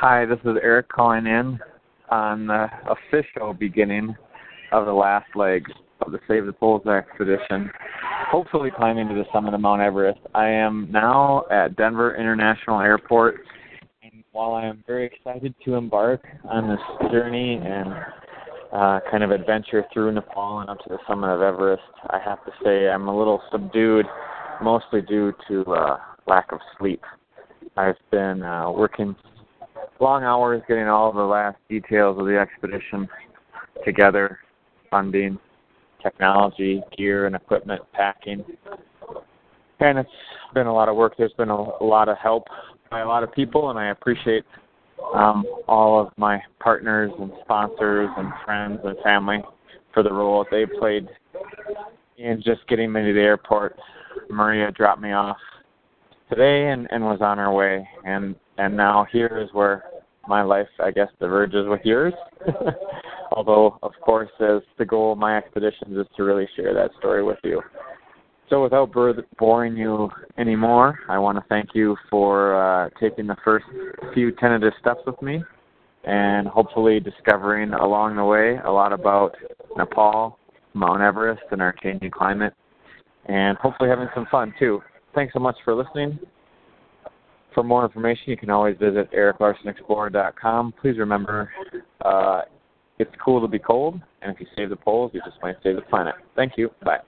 Hi, this is Eric calling in on the official beginning of the last leg of the Save the Poles expedition, hopefully climbing to the summit of Mount Everest. I am now at Denver International Airport, and while I am very excited to embark on this journey and uh, kind of adventure through Nepal and up to the summit of Everest, I have to say I'm a little subdued, mostly due to uh, lack of sleep. I've been uh, working long hours getting all the last details of the expedition together, funding, technology, gear and equipment, packing. And it's been a lot of work. There's been a, a lot of help by a lot of people, and I appreciate um, all of my partners and sponsors and friends and family for the role that they played in just getting me to the airport. Maria dropped me off today and, and was on her way, and and now here is where my life, I guess, diverges with yours. Although, of course, as the goal of my expeditions is to really share that story with you. So, without boring you anymore, I want to thank you for uh, taking the first few tentative steps with me and hopefully discovering along the way a lot about Nepal, Mount Everest, and our changing climate, and hopefully having some fun too. Thanks so much for listening. For more information, you can always visit ericlarsenexplorer.com. Please remember, uh, it's cool to be cold, and if you save the poles, you just might save the planet. Thank you. Bye.